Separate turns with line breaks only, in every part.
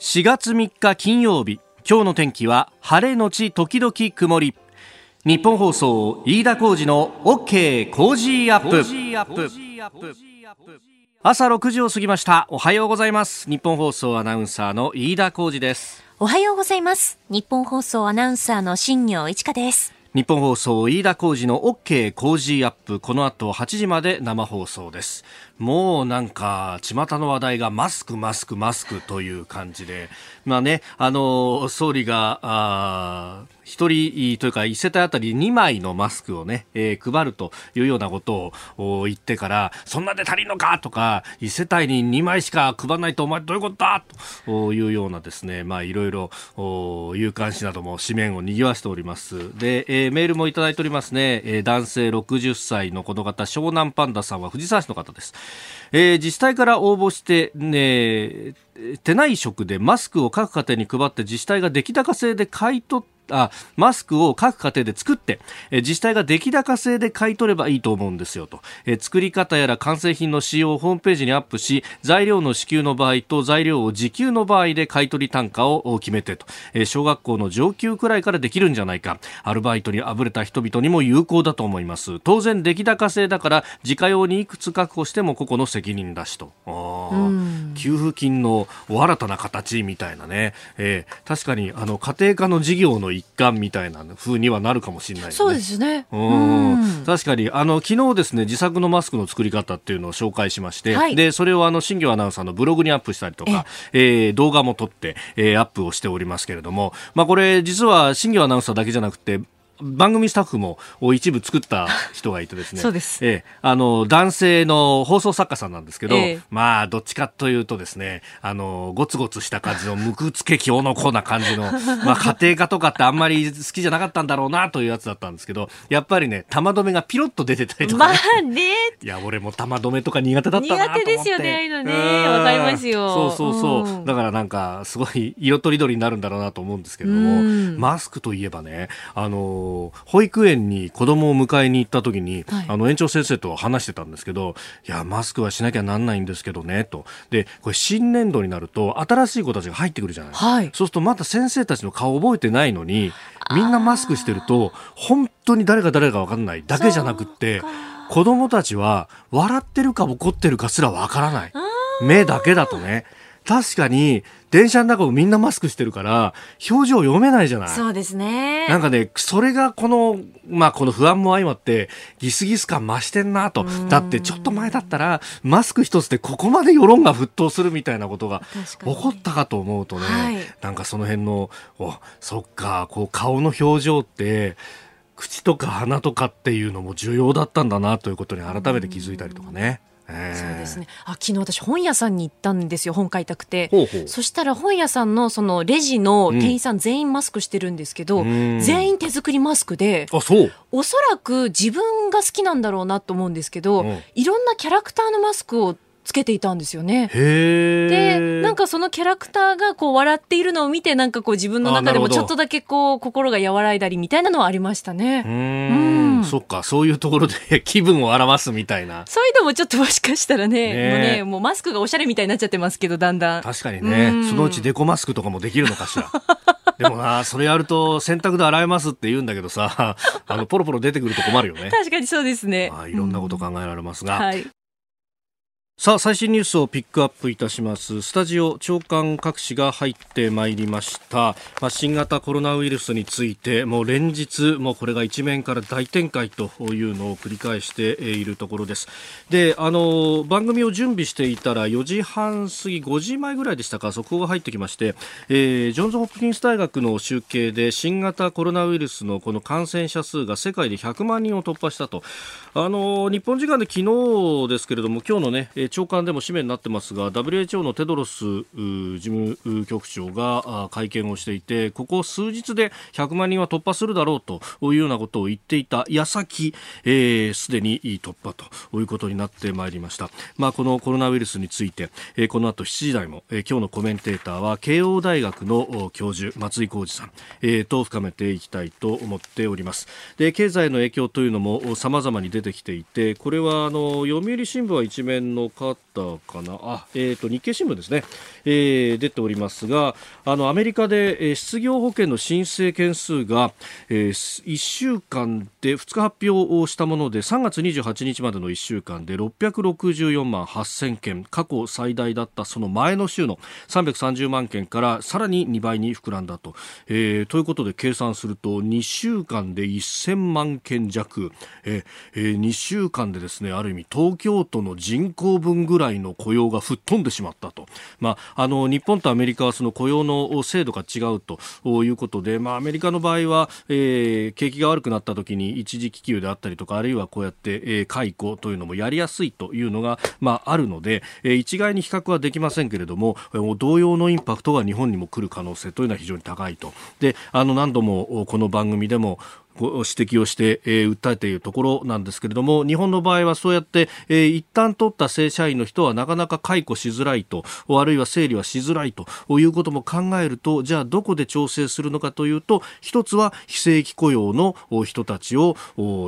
4月3日金曜日今日の天気は晴れのち時々曇り。ニッポン放送飯田浩司の OK Cozy Up。朝6時を過ぎました。おはようございます。ニッポン放送アナウンサーの飯田浩司です。
おはようございます。ニッポン放送アナウンサーの新行市佳です。
ニッポン放送飯田浩司の OK Cozy Up。この後8時まで生放送ですもうなんか巷の話題がマスクマスクマスクという感じで。まあねあの総理があ一人というか一世帯あたり2枚のマスクをね、えー、配るというようなことを言ってからそんなで足りんのかとか一世帯に2枚しか配らないとお前どういうことだというようなですねまあいろいろ有刊誌なども紙面を賑わしております。で、えー、メールもいただいておりますね、えー、男性60歳のこの方湘南パンダさんは藤沢市の方です。えー、自治体から応募して、ね、手内職でマスクを各家庭に配って自治体が出来高制で買い取ってあマスクを各家庭で作って、え自治体が出来高制で買い取ればいいと思うんですよと、え作り方やら完成品の使用をホームページにアップし材料の支給の場合と材料を時給の場合で買い取り単価を決めてと、え小学校の上級くらいからできるんじゃないか。アルバイトにあぶれた人々にも有効だと思います。当然出来高制だから自家用にいくつ確保しても個々の責任だしと。給付金の新たな形みたいなね、えー、確かにあの家庭科の事業の一環みたいな風にはなるかもしれない、ね、
そうですね。
うん。確かに、あの、昨日ですね、自作のマスクの作り方っていうのを紹介しまして、はい、で、それをあの、新業アナウンサーのブログにアップしたりとか、ええー、動画も撮って、えー、アップをしておりますけれども、まあこれ、実は新業アナウンサーだけじゃなくて、番組スタッフも一部作った人がいてですね。
そうです。
ええ、あの、男性の放送作家さんなんですけど、えまあ、どっちかというとですね、あの、ゴツゴツした感じの、むくつけ強のこな感じの、まあ、家庭科とかってあんまり好きじゃなかったんだろうなというやつだったんですけど、やっぱりね、玉止めがピロッと出てたりとか、
ね、まあね。
いや、俺も玉止めとか苦手だったなと思って。苦手ですよね、ああいうの
ね。わかりますよ。
そうそうそう。うん、だからなんか、すごい色とりどりになるんだろうなと思うんですけれども、マスクといえばね、あの、保育園園に子供を迎えに行った時に、はい、あの園長先生と話してたんですけど、いや、マスクはしなきゃなんないんですけどね、と。で、これ新年度になると、新しい子たちが入ってくるじゃない、はい、そうするとまた先生たちの顔覚えてないのに、みんなマスクしてると、本当に誰が誰かわかんない。だけじゃなくって、子供たちは笑ってるか怒ってるかすらわからない。目だけだとね。確かに電車の中をみんなマスクしてるから表情読めないじゃない。
そうですね。
なんかねそれがこのまあこの不安も相まってギスギス感増してんなと。だってちょっと前だったらマスク一つでここまで世論が沸騰するみたいなことが起こったかと思うとね、はい、なんかその辺のおそっかこう顔の表情って口とか鼻とかっていうのも重要だったんだなということに改めて気づいたりとかね。
そうですね。あ昨日私本屋さんに行ったんですよ本買いたくて。ほうほう。そしたら本屋さんのそのレジの店員さん全員マスクしてるんですけど、うん、全員手作りマスクで
あそう。
おそらく自分が好きなんだろうなと思うんですけど、うん、いろんなキャラクターのマスクをつけていたんですよね。でなんかそのキャラクターがこう笑っているのを見てなんかこう自分の中でもちょっとだけこう心が和らいだりみたいなのはありましたね。
うんうんそっかそういうところで気分を表すみたいな。
そういうのもちょっともしかしたらねねもうねもうマスクがおしゃれみたいになっちゃってますけどだんだん。
確かにねそのうちデコマスクとかもできるのかしら。でもな、それやると洗濯で洗えますって言うんだけどさ、あの、ポロポロ出てくると困るよね。
確かにそうですね。
まあ、いろんなこと考えられますが、はい、さあ最新ニュースをピックアップいたします。スタジオ長官各紙が入ってまいりました、まあ、新型コロナウイルスについてもう連日もうこれが一面から大展開というのを繰り返しているところです。であの番組を準備していたら4時半過ぎ5時前ぐらいでしたか？速報が入ってきまして、えー、ジョンズ・ホプキンス大学の集計で新型コロナウイルスのこの感染者数が世界で100万人を突破したと。あの日本時間で昨日ですけれども今日のね長官でも紙面になってますが WHO のテドロス事務局長が会見をしていてここ数日で100万人は突破するだろうというようなことを言っていた矢先すで、えー、に突破ということになってまいりました、まあ、このコロナウイルスについて、えー、この後7時台も、えー、今日のコメンテーターは慶応大学の教授松井浩二さん、えー、と深めていきたいと思っております。で経済の影響というのも様々に出てきていてこれはあの読売新聞は一面の方かな。あ、えーと、日経新聞ですね、えー、出ておりますがあのアメリカで、えー、失業保険の申請件数が、えー、1週間で2日発表をしたもので3月28日までの1週間で664万8000件過去最大だったその前の週の330万件からさらに2倍に膨らんだと、えー、ということで計算すると2週間で1000万件弱、えー、2週間でですねある意味東京都の人口分ぐらいの雇用が吹っ飛んでしまったと、まあ、あの日本とアメリカはその雇用の制度が違うということで、まあ、アメリカの場合は、えー、景気が悪くなった時に一時帰給であったりとかあるいはこうやって、えー、解雇というのもやりやすいというのが、まあ、あるので、えー、一概に比較はできませんけれども同様のインパクトが日本にも来る可能性というのは非常に高いと。であの何度もこの番組でもご指摘をして、えー、訴えているところなんですけれども日本の場合はそうやって、えー、一旦取った正社員の人はなかなか解雇しづらいとあるいは整理はしづらいということも考えるとじゃあどこで調整するのかというと一つは非正規雇用の人たちを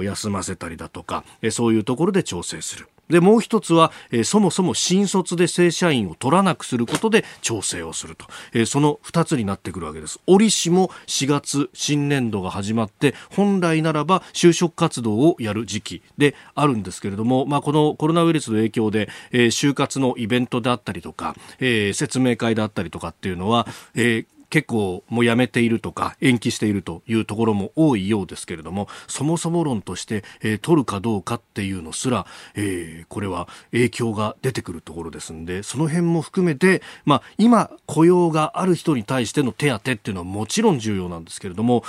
休ませたりだとか、そういうところで調整する。でもう一つは、えー、そもそも新卒で正社員を取らなくすることで調整をすると、えー、その二つになってくるわけです。折しも4月新年度が始まって本来ならば就職活動をやる時期であるんですけれども、まあ、このコロナウイルスの影響で、えー、就活のイベントであったりとか、え、説明会であったりとかっていうのは、え結構もうやめているとか延期しているというところも多いようですけれどもそもそも論として、えー、取るかどうかっていうのすら、えー、これは影響が出てくるところですんでその辺も含めて、まあ、今雇用がある人に対しての手当っていうのはもちろん重要なんですけれども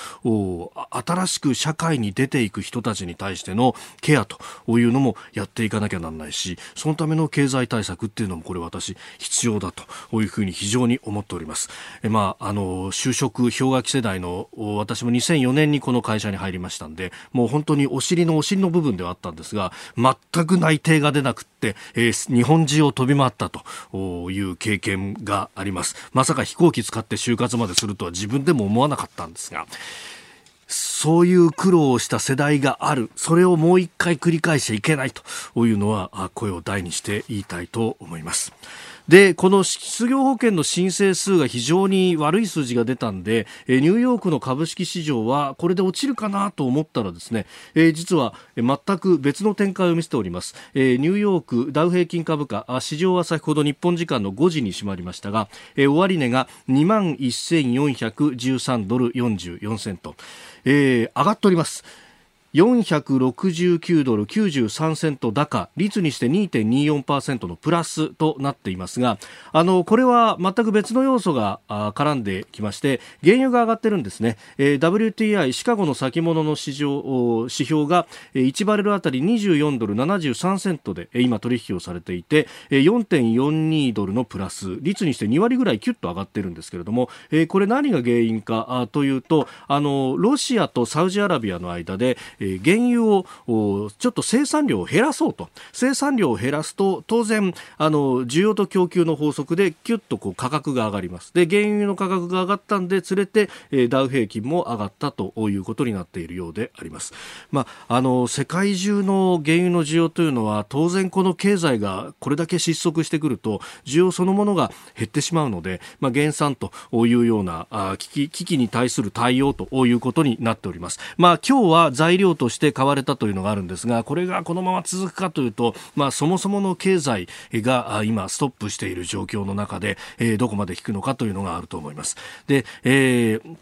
新しく社会に出ていく人たちに対してのケアというのもやっていかなきゃなんないしそのための経済対策っていうのもこれ私必要だというふうに非常に思っております。えまああの就職氷河期世代の私も2004年にこの会社に入りましたんでもう本当にお尻のお尻の部分ではあったんですが全く内定が出なくって、えー、日本中を飛び回ったという経験がありますまさか飛行機使って就活までするとは自分でも思わなかったんですがそういう苦労をした世代がある。それをもう一回繰り返しちゃいけないというのは、声を大にして言いたいと思います。でこの失業保険の申請数が非常に悪い数字が出たんで、えニューヨークの株式市場はこれで落ちるかなと思ったらですね、えー、実は全く別の展開を見せております、えー、ニューヨークダウ平均株価市場は先ほど日本時間の5時に閉まりましたが、えー、終値が2万1413ドル44セント、えー、上がっております。469ドル93セント高率にして2.24%のプラスとなっていますがあのこれは全く別の要素が絡んできまして原油が上がってるんですね、えー、WTI シカゴの先物の市場指標が1バレルあたり24ドル73セントで今取引をされていて4.42ドルのプラス率にして2割ぐらいキュッと上がってるんですけれどもこれ何が原因かというとあのロシアとサウジアラビアの間でえ原油をちょっと生産量を減らそうと。生産量を減らすと当然あの需要と供給の法則でキュッとこう価格が上がります。で原油の価格が上がったんで連れて、えダウ平均も上がったということになっているようであります、まあ、あの世界中の原油の需要というのは当然この経済がこれだけ失速してくると需要そのものが減ってしまうので、まあ、減産というようなあ危機危機に対する対応ということになっております。まあ、今日は材料として買われたというのがあるんですがこれがこのまま続くかというと、まあ、そもそもの経済が今ストップしている状況の中で、え、どこまで引くのかというのがあると思います。で、えー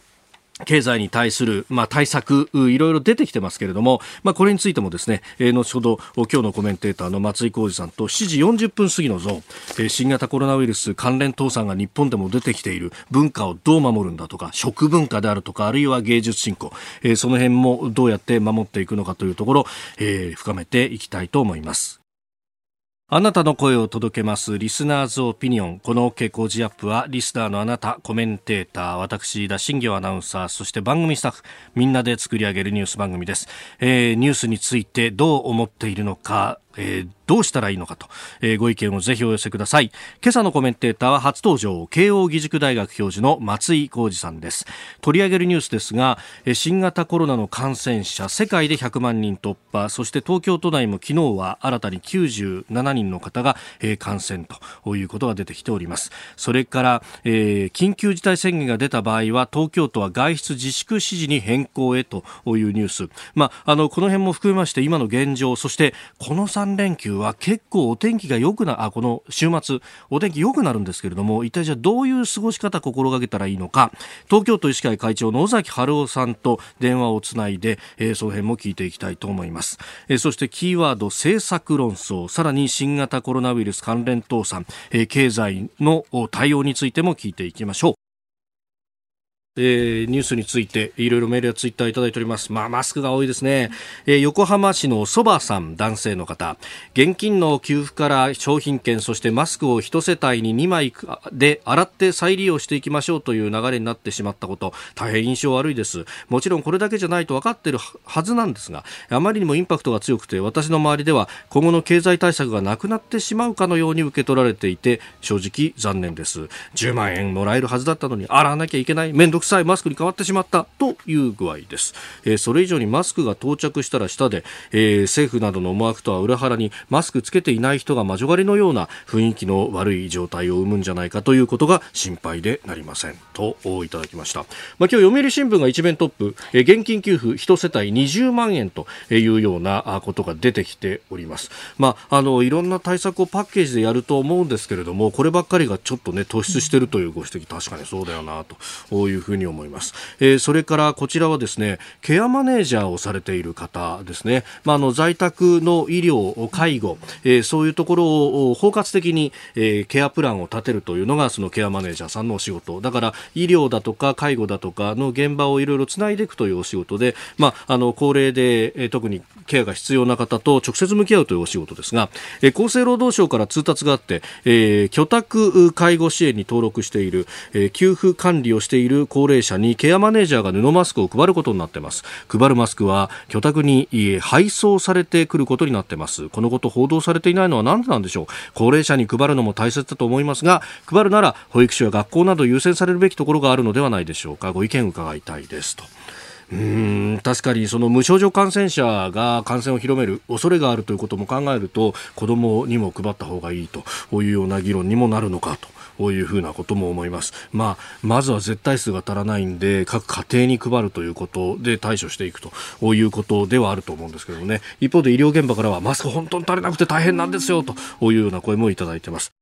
経済に対する、まあ、対策、いろいろ出てきてますけれども、まあ、これについてもですね、えー、後ほど、今日のコメンテーターの松井浩二さんと7時40分過ぎのゾーン、えー、新型コロナウイルス関連倒産が日本でも出てきている文化をどう守るんだとか、食文化であるとか、あるいは芸術振興、えー、その辺もどうやって守っていくのかというところ、えー、深めていきたいと思います。あなたの声を届けますリスナーズオピニオン。この OK 工事アップはリスナーのあなた、コメンテーター、私、田新業アナウンサー、そして番組スタッフ、みんなで作り上げるニュース番組です。えー、ニュースについてどう思っているのか、えー、どうしたらいいのかと、えー、ご意見をぜひお寄せください。今朝のコメンテーターは初登場慶應義塾大学教授の松井浩二さんです。取り上げるニュースですがえ新型コロナの感染者世界で100万人突破そして東京都内も昨日は新たに97人の方が、えー、感染ということが出てきております。それから、えー、緊急事態宣言が出た場合は東京都は外出自粛指示に変更へというニュース。まあ、あのこの辺も含めまして今の現状そしてこの3連休は結構お天気が良くなあこの週末お天気良くなるんですけれども一体じゃあどういう過ごし方心がけたらいいのか。東京都医師会会長の尾崎春夫さんと電話をつないで、えー、その辺も聞いていきたいと思います、えー、そしてキーワード政策論争さらに新型コロナウイルス関連倒産、えー、経済の対応についても聞いていきましょう。えー、ニュースについていろいろメールやツイッターいただいております。まあ、マスクが多いですね。えー、横浜市のそばさん、男性の方。現金の給付から商品券、そしてマスクを一世帯に2枚で洗って再利用していきましょうという流れになってしまったこと、大変印象悪いです。もちろんこれだけじゃないと分かっているはずなんですが、あまりにもインパクトが強くて、私の周りでは今後の経済対策がなくなってしまうかのように受け取られていて、正直残念です。10万円もらえるはずだったのに、洗わなきゃいけない。面倒くさいマスクに変わってしまったという具合です、えー、それ以上にマスクが到着したら下で、えー、政府などの思惑とは裏腹にマスクつけていない人が魔女狩りのような雰囲気の悪い状態を生むんじゃないかということが心配でなりません。といただきました、まあ、今日読売新聞が一面トップ、えー、現金給付1世帯20万円というようなことが出てきております、まあ、あのいろんな対策をパッケージでやると思うんですけれどもこればっかりがちょっとね突出しているというご指摘確かにそうだよなと。いうふうふうに思います、えー、それからこちらはですねケアマネージャーをされている方ですね、まあ、の在宅の医療介護、えー、そういうところを包括的に、えー、ケアプランを立てるというのがそのケアマネージャーさんのお仕事。だから医療だとか介護だとかの現場をいろいろつないでいくというお仕事で、まあ、あの高齢で、えー、特にケアが必要な方と直接向き合うというお仕事ですが、えー、厚生労働省から通達があって、えー、居宅介護支援に登録している、えー、給付管理をしている高齢者にケアマネージャーが布マスクを配ることになっています。配るマスクは居宅に配送されてくることになってます。このこと報道されていないのは何でなんでしょう。高齢者に配るのも大切だと思いますが配るなら保育所や学校など優先されるべきところがあるのではないでしょうか。ご意見伺いたいですと。うん確かにその無症状感染者が感染を広める恐れがあるということも考えると子どもにも配った方がいいというような議論にもなるのかと。こういうふうなことも思います。まあ、まずは絶対数が足らないんで、各家庭に配るということで対処していくということではあると思うんですけどもね。一方で医療現場からはマスク本当に足りなくて大変なんですよというような声もいただいてます。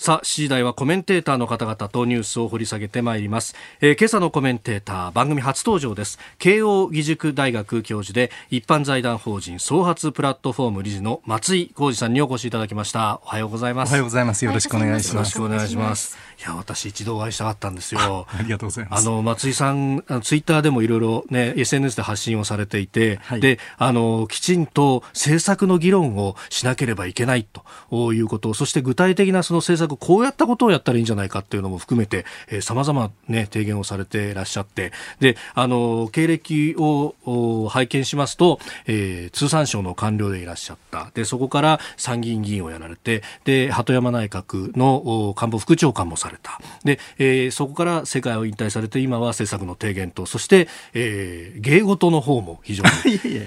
さあ、7時台はコメンテーターの方々とニュースを掘り下げてまいります。えー、今朝のコメンテーター、番組初登場です。慶応義塾大学教授で、一般財団法人創発プラットフォーム理事の松井浩二さんにお越しいただきました。おはようございます。
おはようございます。よろしくお願いします。
よろしくお願いします。いや、私一度お会いしたかったんですよ。
ありがとうございます。
あの、松井さん、ツイッターでもいろいろね、SNS で発信をされていて、はい、で、あの、きちんと政策の議論をしなければいけないということ、そして具体的なその政策、こうやったことをやったらいいんじゃないかっていうのも含めて、えー、様々ね、提言をされていらっしゃって、で、あの、経歴を拝見しますと、えー、通産省の官僚でいらっしゃった。で、そこから参議院議員をやられて、で、鳩山内閣の官房副長官もされれたで、えー、そこから世界を引退されて今は政策の提言とそして、えー、芸事の方も非常に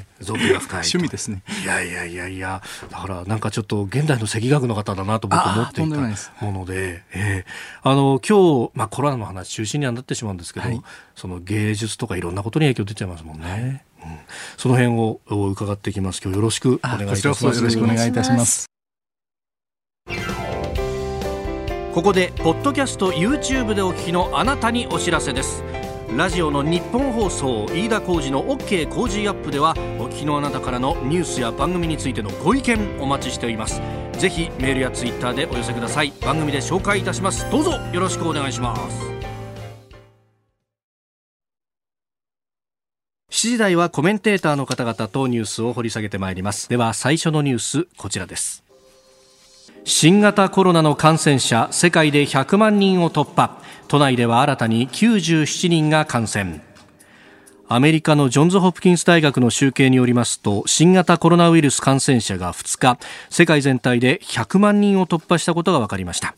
造形が深い
趣味ですね
いやいやいやいやだからなんかちょっと現代の赤学の方だなと僕思っていたもので、えー、あの今日、まあ、コロナの話中心にはなってしまうんですけど、はい、その芸術とかいろんなことに影響出ちゃいますもんね。うん、その辺を伺っていきます。今日よろしくお願いいたします。
よろしくお願いいたします。
ここでポッドキャスト YouTube でお聞きのあなたにお知らせです。ラジオの日本放送飯田浩司の OK 工事アップではお聞きのあなたからのニュースや番組についてのご意見お待ちしております。ぜひメールやツイッターでお寄せください。番組で紹介いたします。どうぞよろしくお願いします。7時台はコメンテーターの方々とニュースを掘り下げてまいります。では最初のニュースこちらです。新型コロナの感染者世界で100万人を突破。都内では新たに97人が感染。アメリカのジョンズ・ホプキンス大学の集計によりますと新型コロナウイルス感染者が2日世界全体で100万人を突破したことが分かりました。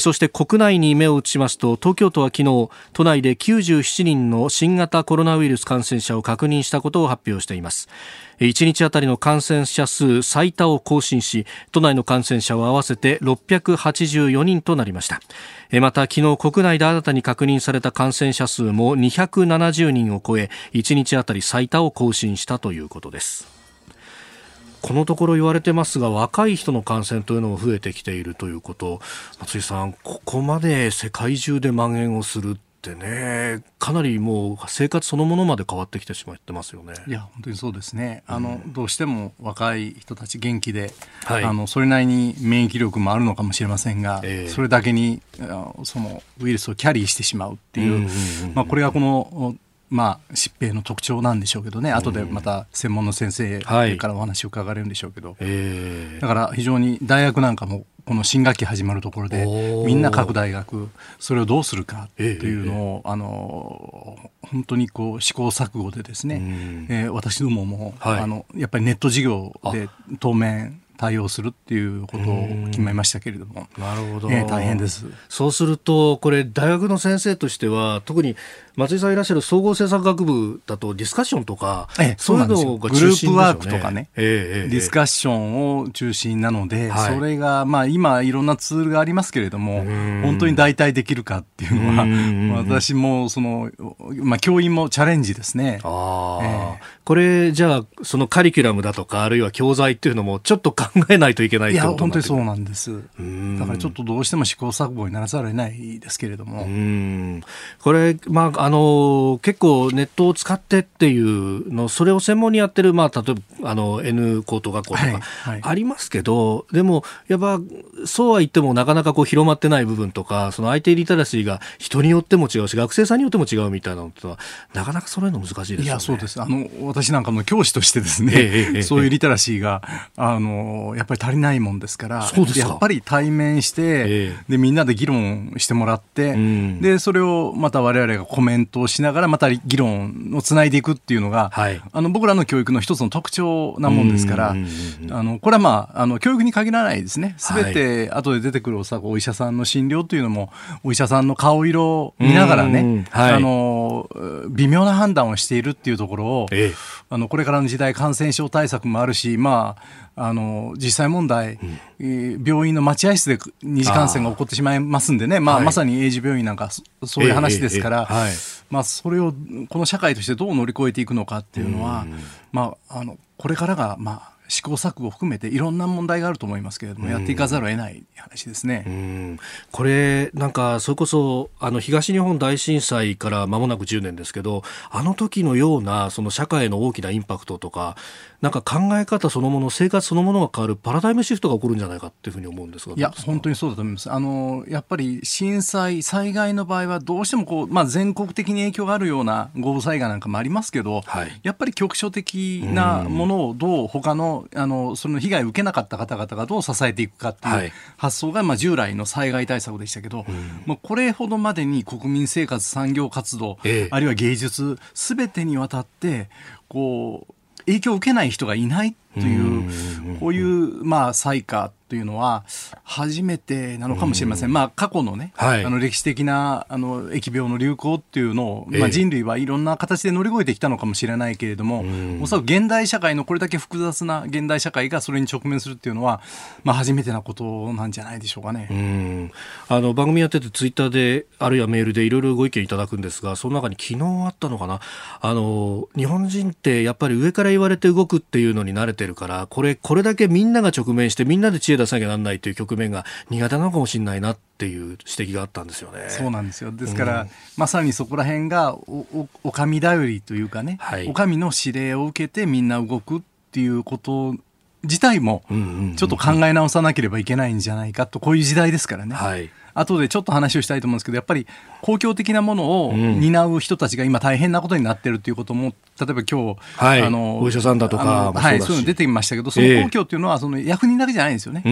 そして国内に目を移しますと東京都は昨日都内で97人の新型コロナウイルス感染者を確認したことを発表しています。1日あたりの感染者数最多を更新し都内の感染者は合わせて684人となりました。また昨日国内で新たに確認された感染者数も270人を超え1日あたり最多を更新したということです。このところ言われてますが若い人の感染というのも増えてきているということ。松井さん、ここまで世界中で蔓延をするってねかなりもう生活そのものまで変わってきてしまってますよね。
いや本当にそうですね。あの、うん、どうしても若い人たち元気で、はい、あのそれなりに免疫力もあるのかもしれませんが、えー、それだけにそのウイルスをキャリーしてしまうっていう、まあこれがこのまあ、疾病の特徴なんでしょうけどね、後でまた専門の先生からお話を伺われるんでしょうけど、はい、だから非常に大学なんかもこの新学期始まるところでみんな各大学それをどうするかっていうのを、あの本当にこう試行錯誤でですね、えー、私どもも、はい、あのやっぱりネット事業で当面対応するっていうことを決めましたけれども、
なるほど、
えー、大変です。
そうすると、これ、大学の先生としては、特に松井さんいらっしゃる総合政策学部だと、ディスカッションとか、
ええ、そういうのが中心、ね、グループワークとかね、ええ、ディスカッションを中心なので、はい、それが、まあ、今、いろんなツールがありますけれども、本当に代替できるかっていうのは、私もその、まあ、教員もチャレンジですね。あ
ええ、これ、じゃあ、そのカリキュラムだとか、あるいは教材っていうのも、ちょっと考えないといけないいや、
本当にそうなんです。だからちょっとどうしても試行錯誤にならざるを得ないですけれども。
これ、まあ、あの結構ネットを使ってっていうのそれを専門にやってる、まあ、例えばあの N 高等学校とかありますけど、はいはい、でもやっぱそうは言ってもなかなかこう広まってない部分とかその IT リテラシーが人によっても違うし学生さんによっても違うみたいなのってはなかなかそれの難しいですよね。いや
そうです。あの私なんかの教師としてですね、ええ、そういうリテラシーがあのやっぱり足りないもんですからやっぱり対面して、え、でみんなで議論してもらって、うん、でそれをまた我々がコメントをしながらまた議論をつないでいくっていうのが、はい、あの僕らの教育の一つの特徴なもんですから、あのこれはまああの教育に限らないですね。すべて後で出てくるおお医者さんの診療というのもお医者さんの顔色を見ながらね、はい、あの微妙な判断をしているっていうところを、ええ、あのこれからの時代感染症対策もあるし、まああの実際問題、うん、病院の待合室で二次感染が起こってしまいますんでね、まあ、はい、まさに英治病院なんかそういう話ですから、はい、まあ、それをこの社会としてどう乗り越えていくのかっていうのは、まあ、あのこれからが、まあ、試行錯誤を含めていろんな問題があると思いますけれども、やっていかざるを得ない話ですね。
これなんかそれこそあの東日本大震災から間もなく10年ですけどあの時のようなその社会の大きなインパクトとかなんか考え方そのもの生活そのものが変わるパラダイムシフトが起こるんじゃないかっていうふうに思うんですが
いや本当にそうだと思います。あのやっぱり震災災害の場合はどうしてもこう、まあ、全国的に影響があるような豪雨災害なんかもありますけど、はい、やっぱり局所的なものをどう他のあのその被害を受けなかった方々がどう支えていくかっていう発想が、まあ、従来の災害対策でしたけど、もうこれほどまでに国民生活産業活動、ええ、あるいは芸術すべてにわたってこう影響を受けない人がいないという、こういう、まあ、災禍というのは初めてなのかもしれません、まあ、過去のね、はい、あの歴史的なあの疫病の流行っていうのを、まあ、人類はいろんな形で乗り越えてきたのかもしれないけれども、おそらく現代社会のこれだけ複雑な現代社会がそれに直面するっていうのは、まあ、初めてなことなんじゃないでしょうかね。
あの番組やっててツイッターであるいはメールでいろいろご意見いただくんですがその中に昨日あったのかな。あの日本人ってやっぱり上から言われて動くっていうのに慣れてるからこれこれだけみんなが直面してみんなで知恵出さなきゃならないという局面が苦手なのかもしれないなっていう指摘があったんですよね。
そうなんですよ。ですから、うん、まさにそこら辺がおおお上頼りというかね、はい、お上の指令を受けてみんな動くっていうこと自体もちょっと考え直さなければいけないんじゃないかとこういう時代ですからね。はい後でちょっと話をしたいと思うんですけど、やっぱり公共的なものを担う人たちが今大変なことになってるということも、例えば今日、
はい、あの、お医者さんだとか
はい、そういうの出てきましたけど、その公共っていうのは、その役人だけじゃないんですよね。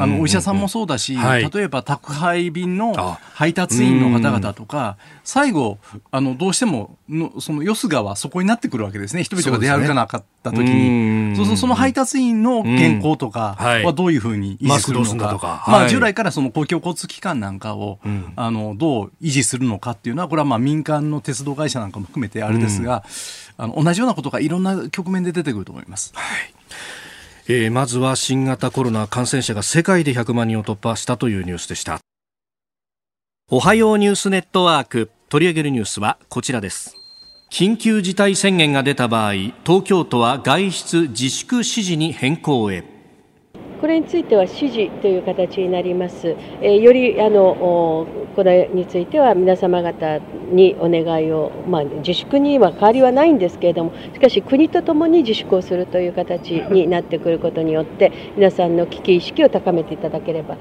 あの、お医者さんもそうだし、はい、例えば宅配便の配達員の方々とか、最後、あの、どうしてもの、その、よすがはそこになってくるわけですね。人々が出歩かなかった時に。そうそう、その配達員の健康とかはどういうふうに維持するのか。か。まあ、従来からその公共交通機関なんかを、あの、どう維持するのかっていうのは、これはまあ民間の鉄道会社なんかも含めてあれですが、あの、同じようなことがいろんな局面で出てくると思います。はい。
えー、まずは新型コロナ感染者が世界で100万人を突破したというニュースでした。おはようニュースネットワーク取り上げるニュースはこちらです。緊急事態宣言が出た場合、東京都は外出自粛指示に変更へ。
これについては指示という形になります。え、よりあのこれについては皆様方にお願いを、まあ、自粛には変わりはないんですけれども、しかし国とともに自粛をするという形になってくることによって、皆さんの危機意識を高めていただければ、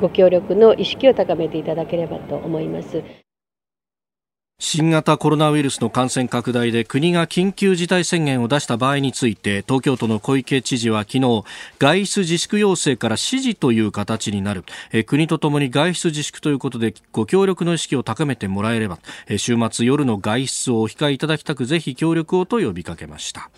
ご協力の意識を高めていただければと思います。
新型コロナウイルスの感染拡大で国が緊急事態宣言を出した場合について東京都の小池知事は昨日外出自粛要請から指示という形になる国とともに外出自粛ということでご協力の意識を高めてもらえれば週末夜の外出をお控えいただきたくぜひ協力をと呼びかけました。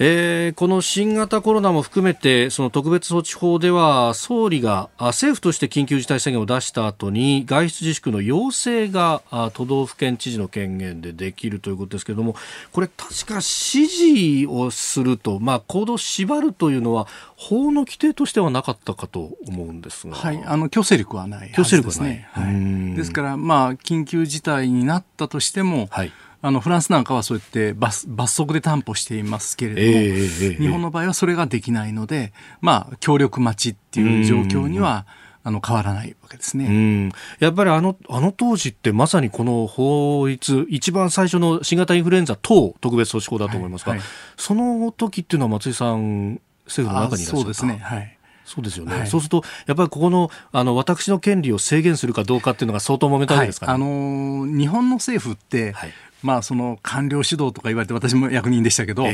えー、この新型コロナも含めてその特別措置法では総理が政府として緊急事態宣言を出した後に外出自粛の要請が都道府県知事の権限でできるということですけれどもこれ確か指示をすると、まあ、行動を縛るというのは法の規定としてはなかったかと思うんですが、
はい、あの強制力はない
強制力はない、
はい、ですから、まあ、緊急事態になったとしても、はいあのフランスなんかはそうやって罰罰則で担保していますけれども、えー、日本の場合はそれができないので、まあ、協力待ちっていう状況には、あの変わらないわけですね。
やっぱりあのあの当時ってまさにこの法律一番最初の新型インフルエンザ等特別措置法だと思いますが、はいはい、その時っていうのは松井さん政府の中にいらっしゃった？
そうですね。はい。
そうですよね、はい、そうすると、やっぱりここのあの私の権利を制限するかどうかっていうのが相当揉めたわけですか、ね。はい、あ
の日本の政府って、はい、まあ、その官僚主導とか言われて私も役人でしたけど、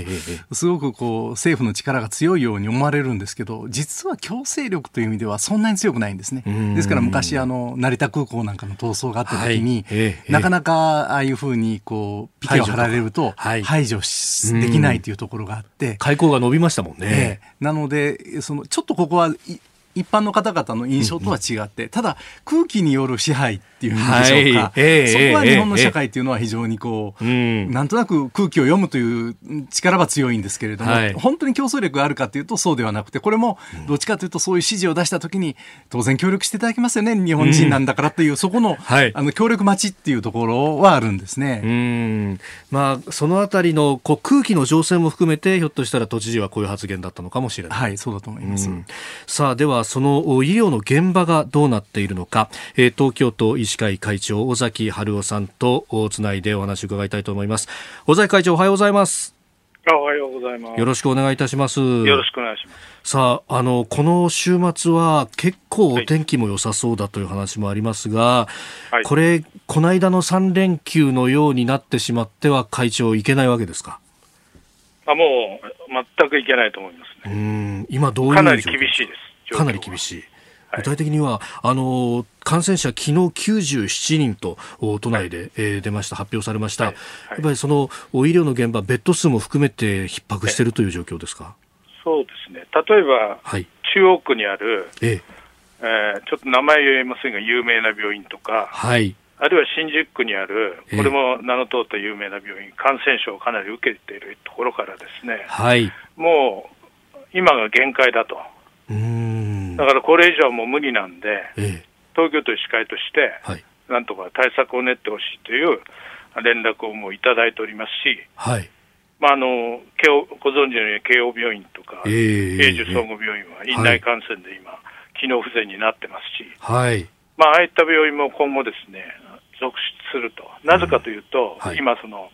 すごくこう政府の力が強いように思われるんですけど実は強制力という意味ではそんなに強くないんですね。ですから昔あの成田空港なんかの闘争があった時に、なかなかああいうふうにこうピケを張られると排除。し、できないというところがあって。
開口が伸びましたもんね。
なのでそのちょっとここは一般の方々の印象とは違って、ただ空気による支配っていうんでしょうか、はい。えー、そこは日本の社会っていうのは非常にこう、えー、なんとなく空気を読むという力は強いんですけれども、はい、本当に競争力があるかというとそうではなくてこれもどっちかというとそういう指示を出したときに当然協力していただきますよね日本人なんだからという、そこのはい、あの協力待ちっていうところはあるんですね。
うん。まあ、そのあたりのこう空気の情勢も含めてひょっとしたら都知事はこういう発言だったのかもしれない。
はいそうだと思います。
さあではその医療の現場がどうなっているのか、えー、東京都医師会会長尾崎春夫さんとつないでお話を伺いたいと思います。尾崎会長おはようございます。
おはようございます。
よろしくお願いいたします。
よろしくお願いします。
さああのこの週末は結構お天気も良さそうだという話もありますが、はい、これこの間の3連休のようになってしまっては会長いけないわけですか？
あもう全くいけないと思いますね。うん今
どういう
かなり厳しいです
かなり厳しい。具体的には、あの感染者、昨日97人と都内で、はい、えー、出ました、発表されました、はい。はい、やっぱりその医療の現場、ベッド数も含めて逼迫しているという状況ですか、
そうですね、例えば、中央区にある、ええ。ー、ちょっと名前言えませんが、有名な病院とか、はい、あるいは新宿区にある、これも名の通った有名な病院、感染症をかなり受けているところからですね、はい、もう今が限界だと。だからこれ以上はもう無理なんで、ええ、東京都医師会として、はい、なんとか対策を練ってほしいという連絡をもういただいておりますし、はい。まあ、あの慶応ご存知のように慶応病院とか、えー、永寿総合病院は院内感染で今、はい、機能不全になってますし、はい。まあ、ああいった病院も今後ですね、続出すると。なぜかというと、うんはい、今その、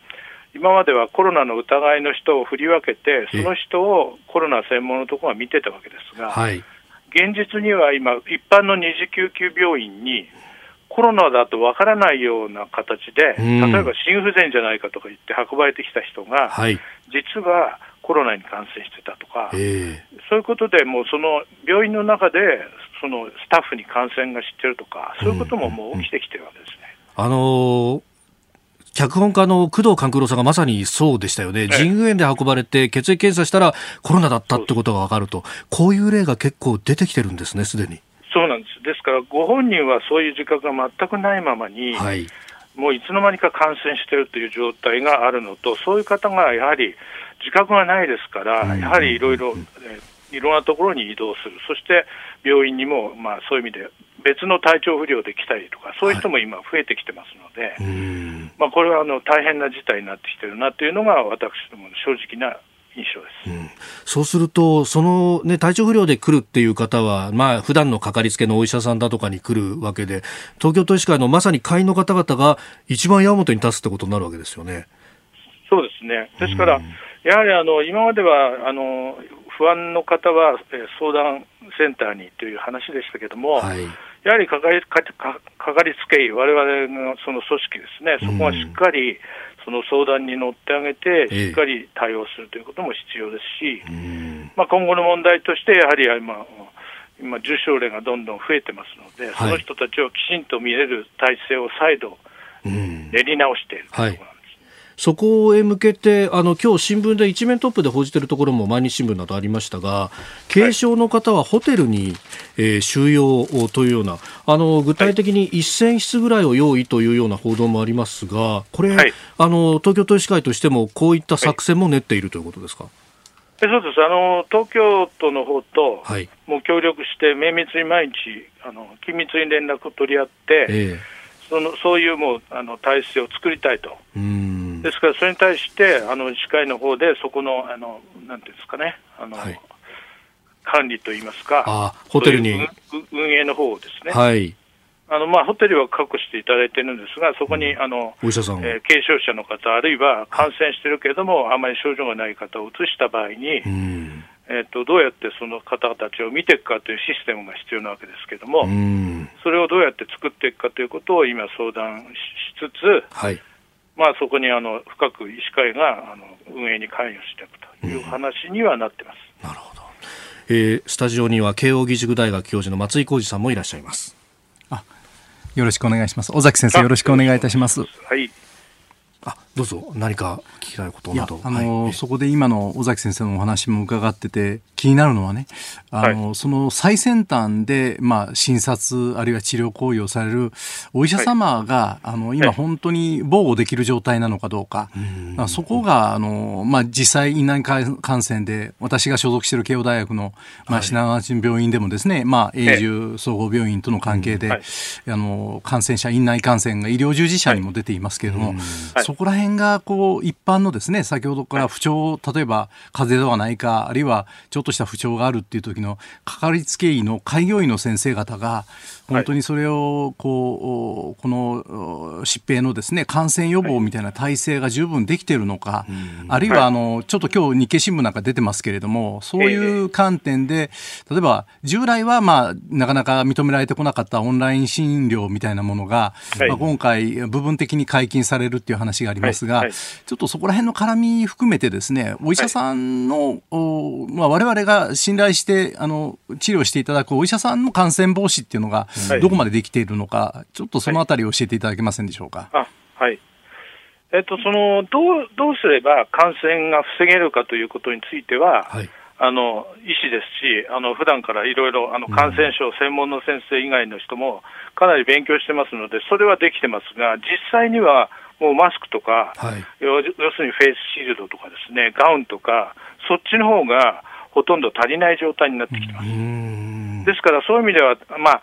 今まではコロナの疑いの人を振り分けて、その人をコロナ専門のところが見てたわけですが、はい、現実には今、一般の二次救急病院に、コロナだとわからないような形で、例えば心不全じゃないかとか言って運ばれてきた人が、はい、実はコロナに感染してたとか、えー、そういうことで、もうその病院の中で、そのスタッフに感染が知ってるとか、そういうことももう起きてきてるわけですね。
あのー脚本家の工藤官九郎さんがまさにそうでしたよね、腎盂炎で運ばれて血液検査したらコロナだったってことが分かると、こういう例が結構出てきてるんですね、すでに。
そうなんです、ですから、ご本人はそういう自覚が全くないままに、はい、もういつの間にか感染しているという状態があるのと、そういう方がやはり自覚がないですから、やはりいろいろ、いろんなところに移動する、そして病院にも、まあ、そういう意味で別の体調不良で来たりとか、そういう人も今、増えてきてますので、はい、まあ、これはあの大変な事態になってきてるなというのが、私どもの正直な印象です、うん、
そうすると、その、ね、体調不良で来るっていう方は、まあ普段のかかりつけのお医者さんだとかに来るわけで、東京都医師会のまさに会員の方々が一番矢面に立つってことになるわけですよね。
そうですね。ですから、うん、やはりあの今まではあの不安の方は、え相談センターにという話でしたけども、はい、やはりかかりかかかりつけ医、われわれのその組織ですね、そこはしっかり、その相談に乗ってあげて、しっかり対応するということも必要ですし、まあ、今後の問題として、やはり今、今、重症例がどんどん増えてますので、その人たちをきちんと見れる体制を再度練り直しているところ。
そこへ向けて、あの今日新聞で一面トップで報じているところも毎日新聞などありましたが、軽症の方はホテルに、えー、収容というような、あの具体的に1000室ぐらいを用意というような報道もありますが、これ、はい、あの東京都医師会としても、こういった作戦も練っているということですか？
そうです。あの東京都の方と、はい、もう協力して、綿密に毎日あの、緊密に連絡を取り合って、えー、そのそういうもうあの体制を作りたいと。うんですから、それに対して、あの医師会の方で、そこの、あのなんていうんですかね、あの、はい、管理といいますか、
あホテルに。
運営の方ですね。
はい。
あのまあ、ホテルは確保していただいてるんですが、そこにあの、
お医者さん、
えー、軽症者の方、あるいは感染してるけれども、あまり症状がない方を移した場合に、えーと、どうやってその方たちを見ていくかというシステムが必要なわけですけれども、それをどうやって作っていくかということを今、相談しつつ、はいまあ、そこにあの深く医師会があの運営に関与していくという話にはなってます、
うん、なるほど、えー、スタジオには慶應義塾大学教授の松井浩二さんもいらっしゃいます。
あよろしくお願いします。尾崎先生よろしくお願いいたします。
はい。
あどうぞ何か聞きたいことなど。
あの、はい、そこで今の尾崎先生のお話も伺ってて気になるのはねあの、はい、その最先端で、まあ、診察あるいは治療行為をされるお医者様が、はい、あの今本当に防護できる状態なのかどうか、はい、そこがあの、まあ、実際院内感染で私が所属している慶応大学の、まあ、品川市病院でもですね、まあ、永住総合病院との関係で、あの感染者院内感染が医療従事者にも出ていますけれども、そこら辺がこう一般のですね先ほどから不調例えば風邪ではないかあるいはちょっととした不調があるっていう時のかかりつけ医の開業医の先生方が本当にそれをこうこの疾病のですね感染予防みたいな体制が十分できているのか、あるいはあのちょっと今日日経新聞なんか出てますけれどもそういう観点で例えば従来はまあなかなか認められてこなかったオンライン診療みたいなものが、まあ、今回部分的に解禁されるっていう話がありますが、ちょっとそこら辺の絡み含めてですねお医者さんの、まあ、我々が信頼してあの治療していただくお医者さんの感染防止っていうのが、どこまでできているのか、ちょっとそのあたり教えていただけませんでしょうか？
あはい。えっと、そのどうどうすれば感染が防げるかということについては、はい、あの医師ですし、あの普段からいろいろ感染症専門の先生以外の人もかなり勉強してますので、それはできてますが、実際にはもうマスクとか、はい、要するにフェイスシールドとかですね、ガウンとか、そっちの方がほとんど足りない状態になってきてます。ですから、そういう意味では、まあ、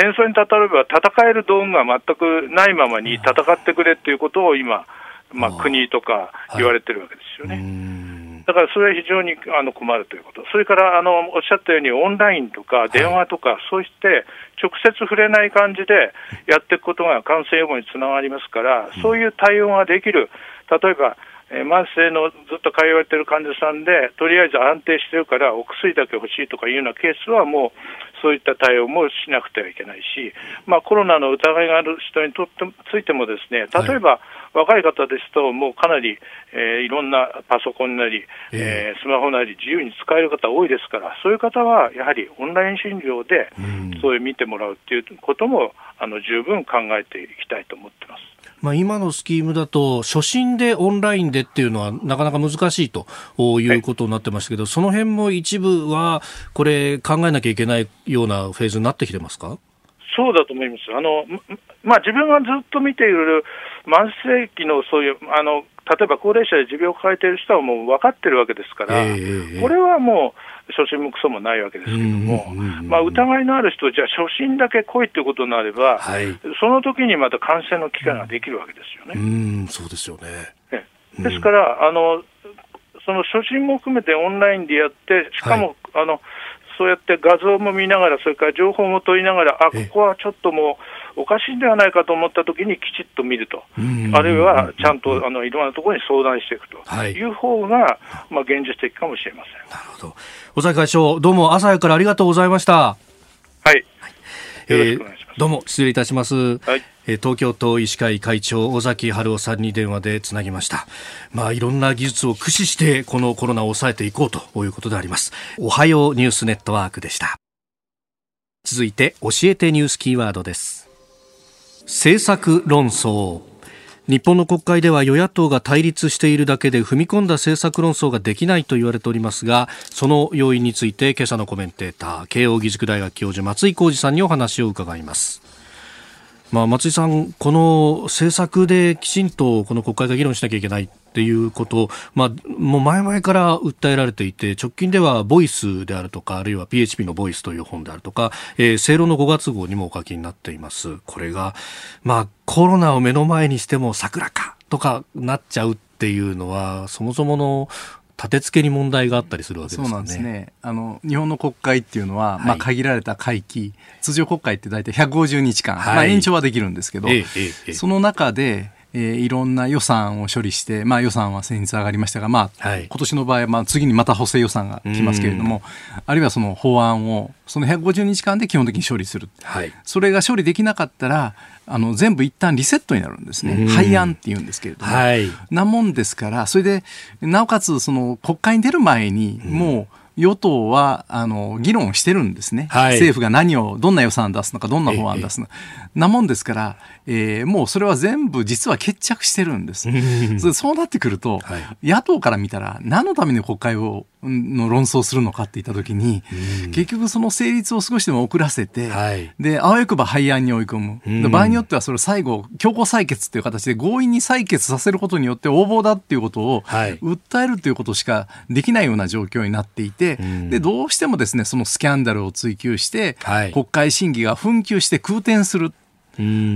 戦争にたたれば戦える道具が全くないままに戦ってくれっていうことを今、まあ、国とか言われてるわけですよね。だからそれは非常にあの困るということ、それからあのおっしゃったように、オンラインとか電話とか、そうして直接触れない感じでやっていくことが感染予防につながりますから、そういう対応ができる、例えばえー、慢性のずっと通われてる患者さんで、とりあえず安定してるから、お薬だけ欲しいとかいうようなケースは、もうそういった対応もしなくてはいけないし、まあ、コロナの疑いがある人にとってついても、ですね例えば、若い方ですと、もうかなり、えー、いろんなパソコンなり、えー、スマホなり、自由に使える方多いですから、そういう方はやはりオンライン診療で、そういう見てもらうっていうことも、あの十分考えていきたいと思ってます。
まあ、今のスキームだと、初診でオンラインでっていうのはなかなか難しいということになってましたけど、はい、その辺も一部は、これ、考えなきゃいけないようなフェーズになってきてますか？
そうだと思います。あの、まあ、自分がずっと見ている慢性期のそういう、あの、例えば高齢者で持病を抱えている人はもう分かってるわけですから、えー、これはもう、初心もクソもないわけですけども、まあ、疑いのある人、じゃあ初心だけ来いっていうことになれば、はい、その時にまた感染の機会ができるわけですよね。
うんそうですよね。
ですから、あの、その初心も含めてオンラインでやって、しかも、はい、あの、そうやって画像も見ながら、それから情報も取りながら、あここはちょっともうおかしいんではないかと思ったときにきちっと見ると、あるいはちゃんとあのいろんなところに相談していくと。い。う方が、まあ、現実的かもしれません。
なるほど。尾崎会長、どうも朝からありがとうございました。
はい、よろしくお願いします。
どうも失礼いたします、はい、え東京都医師会会長尾崎春夫さんに電話でつなぎました。まあいろんな技術を駆使してこのコロナを抑えていこうということであります。おはようニュースネットワークでした。続いて教えてニュースキーワードです。政策論争。日本の国会では与野党が対立しているだけで踏み込んだ政策論争ができないと言われておりますがその要因について今朝のコメンテーター慶應義塾大学教授松井浩二さんにお話を伺います。まあ、松井さん、この政策できちんとこの国会が議論しなきゃいけないっていうことを、まあ、もう前々から訴えられていて、直近ではボイスであるとか、あるいは PHP のボイスという本であるとか、えー、正論の5月号にもお書きになっています。これが、まあ、コロナを目の前にしても桜かとかなっちゃうっていうのは、そもそもの立て付けに問題があったりするわけです、ね、
そうなんですね。あの、日本の国会っていうのは、はい、まあ限られた会期、通常国会って大体150日間、はい、まあ延長はできるんですけど、ええ。その中で、えー、いろんな予算を処理して、まあ、予算は先日上がりましたが、まあ、はい、今年の場合は、まあ、次にまた補正予算が来ますけれども、あるいはその法案をその150日間で基本的に処理する、はい、それが処理できなかったらあの全部一旦リセットになるんですね、廃案っていうんですけれども、はい、なもんですからそれでなおかつその国会に出る前にもう、与党はあの議論してるんですね、はい、政府が何をどんな予算出すのかどんな法案出すのか、なもんですから、えー、もうそれは全部実は決着してるんです。そうなってくると、はい、野党から見たら何のために国会をの論争するのかって言ったときに、結局その成立を少しでも遅らせて、はい、で、あわよくば廃案に追い込む。場合によってはそれ最後、強行採決っていう形で強引に採決させることによって横暴だっていうことを訴えるということしかできないような状況になっていて、で、どうしてもですね、そのスキャンダルを追及して、はい、国会審議が紛糾して空転する。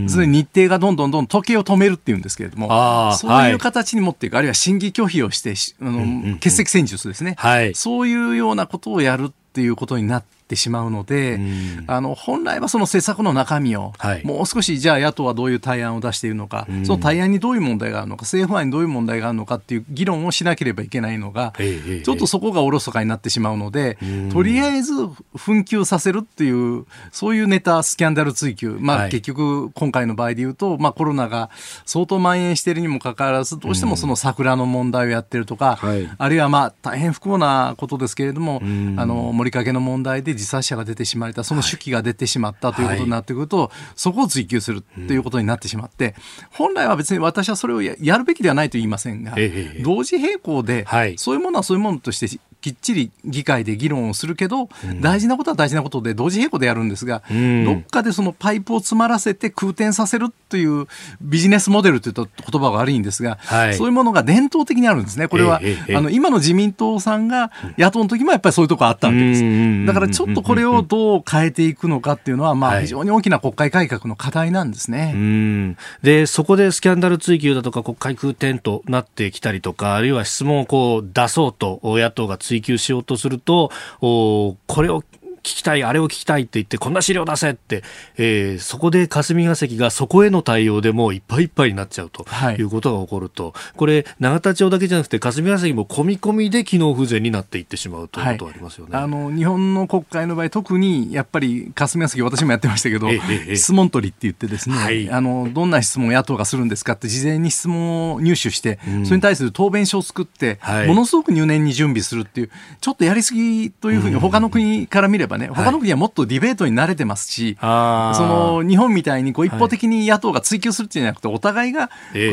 それ日程がどんどんどん時計を止めるっていうんですけれども、そういう形に持っていく、はい、あるいは審議拒否をしてあの、欠席戦術ですね、はい、そういうようなことをやるっていうことになってってしまうので、あの本来はその政策の中身を、はい、もう少しじゃあ野党はどういう対案を出しているのか、その対案にどういう問題があるのか、政府案にどういう問題があるのかっていう議論をしなければいけないのが、ちょっとそこがおろそかになってしまうので、とりあえず紛糾させるっていう、そういうネタ、スキャンダル追及、まあ、結局、今回の場合で言うと、まあ、コロナが相当蔓延しているにもかかわらず、どうしてもその桜の問題をやってるとか、あるいはまあ大変不幸なことですけれども、あの森かけの問題で自殺者が出てしまったその手記が出てしまったということになってくると、はい、そこを追及するということになってしまって、本来は別に私はそれをやるべきではないと言いませんが、同時並行で、そういうものはそういうものとしてきっちり議会で議論をするけど、うん、大事なことは大事なことで同時並行でやるんですが、うん、どっかでそのパイプを詰まらせて空転させるというビジネスモデルというと言葉が悪いんですが、はい、そういうものが伝統的にあるんですね。これは、ええあの今の自民党さんが野党の時もやっぱりそういうところあったわけです。だからちょっとこれをどう変えていくのかっていうのは、まあ非常に大きな国会改革の課題なんですね。
で、そこでスキャンダル追及だとか国会空転となってきたりとか、あるいは質問をこう出そうと野党が追追求しようとすると、これをきたい、あれを聞きたいって言って、こんな資料出せって、えー、そこで霞が関がそこへの対応でもいっぱいいっぱいになっちゃうとい。うことが起こると、はい、これ、永田町だけじゃなくて、霞が関も込み込みで機能不全になっていってしまうということはありますよね、
はい、あの日本の国会の場合、特にやっぱり霞が関、私もやってましたけど、ええ、質問取りって言ってですね、はい、あの、どんな質問を野党がするんですかって、事前に質問を入手して、うん、それに対する答弁書を作って、ものすごく入念に準備するっていう、ちょっとやりすぎというふうに、他の国から見ればね、他の国はもっとディベートに慣れてますし、はい、その日本みたいにこう一方的に野党が追及するっていうんじゃなくて、お互いが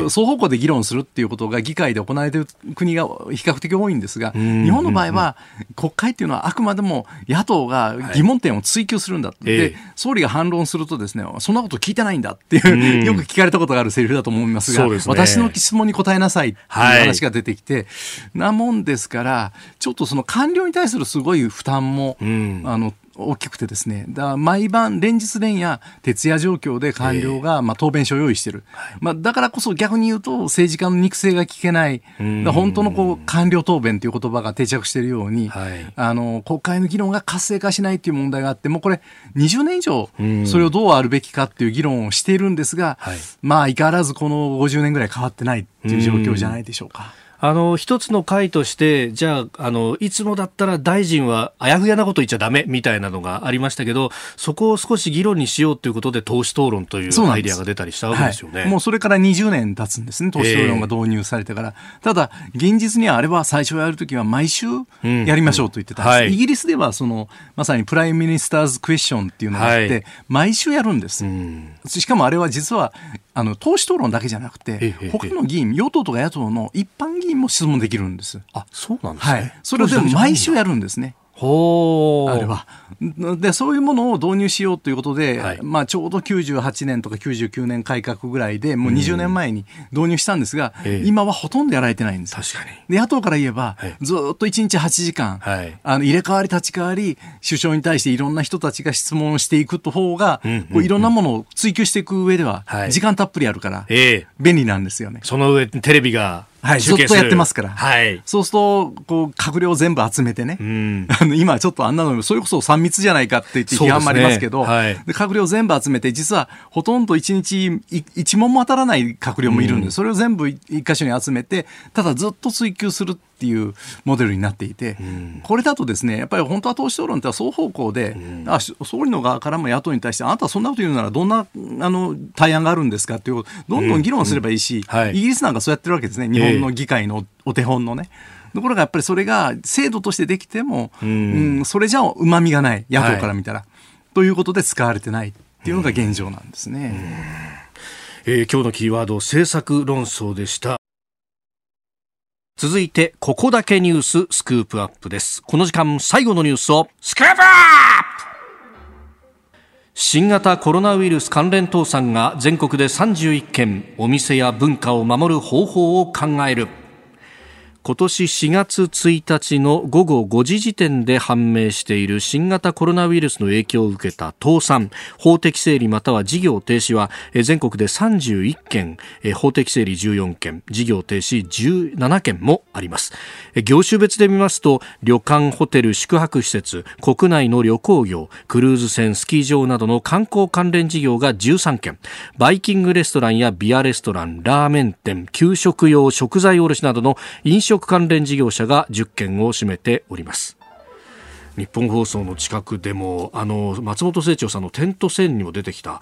双方向で議論するっていうことが議会で行われている国が比較的多いんですが、日本の場合は、国会っていうのはあくまでも野党が疑問点を追及するんだ、はい、で総理が反論するとですねそんなこと聞いてないんだっていう、よく聞かれたことがあるセリフだと思いますが、すね、私の質問に答えなさいっていう話が出てきて、はい、なもんですからちょっとその官僚に対するすごい負担も、うん、あの大きくてですね。だ毎晩連日連夜徹夜状況で官僚が、まあ、答弁書を用意してる、まあ、だからこそ逆に言うと政治家の肉声が聞けない本当のこう官僚答弁という言葉が定着しているように、はい、あの国会の議論が活性化しないという問題があってもうこれ20年以上それをどうあるべきかっていう議論をしているんですが、はい、まあ相変わらずこの50年ぐらい変わってないっていう状況じゃないでしょうか。
あの、一つの会として、じゃあ、あの、いつもだったら大臣はあやふやなこと言っちゃダメみたいなのがありましたけど、そこを少し議論にしようということで、党首討論というアイデアが出たりしたわけですよね。
はい、もうそれから20年経つんですね、党首討論が導入されてから。えー、ただ、現実にはあれは最初やるときは毎週やりましょうと言ってたんです、うん。はい、イギリスでは、その、まさに Prime Minister's Question っていうのがあって、はい、毎週やるんです。うん、しかもあれは実は、あの党首討論だけじゃなくて、他の議員、与党とか野党の一般議員も質問できるんです。
あ、そうなんですね。はい。
それをでも毎週やるんですね。
ほ
あれは。で、そういうものを導入しようということで、はい、まあ、ちょうど98年とか99年改革ぐらいで、もう20年前に導入したんですが、うん、今はほとんどやられてないんです。
確かに。
で、野党から言えば、はい、ずっと1日8時間、はい、あの入れ替わり立ち替わり、首相に対していろんな人たちが質問していくと方が、うんうんうん、こういろんなものを追求していく上では、時間たっぷりあるから、便利なんですよね。
その上、テレビが
はい、ずっとやってますから。はい。そうすると、こう、閣僚全部集めてね。うん、あの、今ちょっとあんなの、それこそ3密じゃないかって言って批判もありますけど、で、はい、閣僚全部集めて、実はほとんど1日1問も当たらない閣僚もいるんで、うん、それを全部1箇所に集めて、ただずっと追及するっていうモデルになっていて、うん、これだとですねやっぱり本当は党首討論って双方向で、うん、あ総理の側からも野党に対してあなたはそんなこと言うならどんなあの対案があるんですかっていうどんどん議論すればいいし、イギリスなんかそうやってるわけですね。日本の議会のお手本の。ね。ところがやっぱりそれが制度としてできても、うん、それじゃうまみがない野党から見たら、はい、ということで使われてないっていうのが現状なんですね。
えー、今日のキーワード政策論争でした続いて、ここだけニューススクープアップです。この時間、最後のニュースを、スクープアップ新型コロナウイルス関連倒産が全国で31件、お店や文化を守る方法を考える。今年4月1日の午後5時時点で判明している新型コロナウイルスの影響を受けた倒産、法的整理または事業停止は全国で31件、法的整理14件、事業停止17件もあります。業種別で見ますと、旅館、ホテル、宿泊施設、国内の旅行業、クルーズ船、スキー場などの観光関連事業が13件、バイキングレストランやビアレストラン、ラーメン店、給食用食材卸などの飲食食関連事業者が10件を占めております。日本放送の近くでもあの松本清張さんの点と線にも出てきた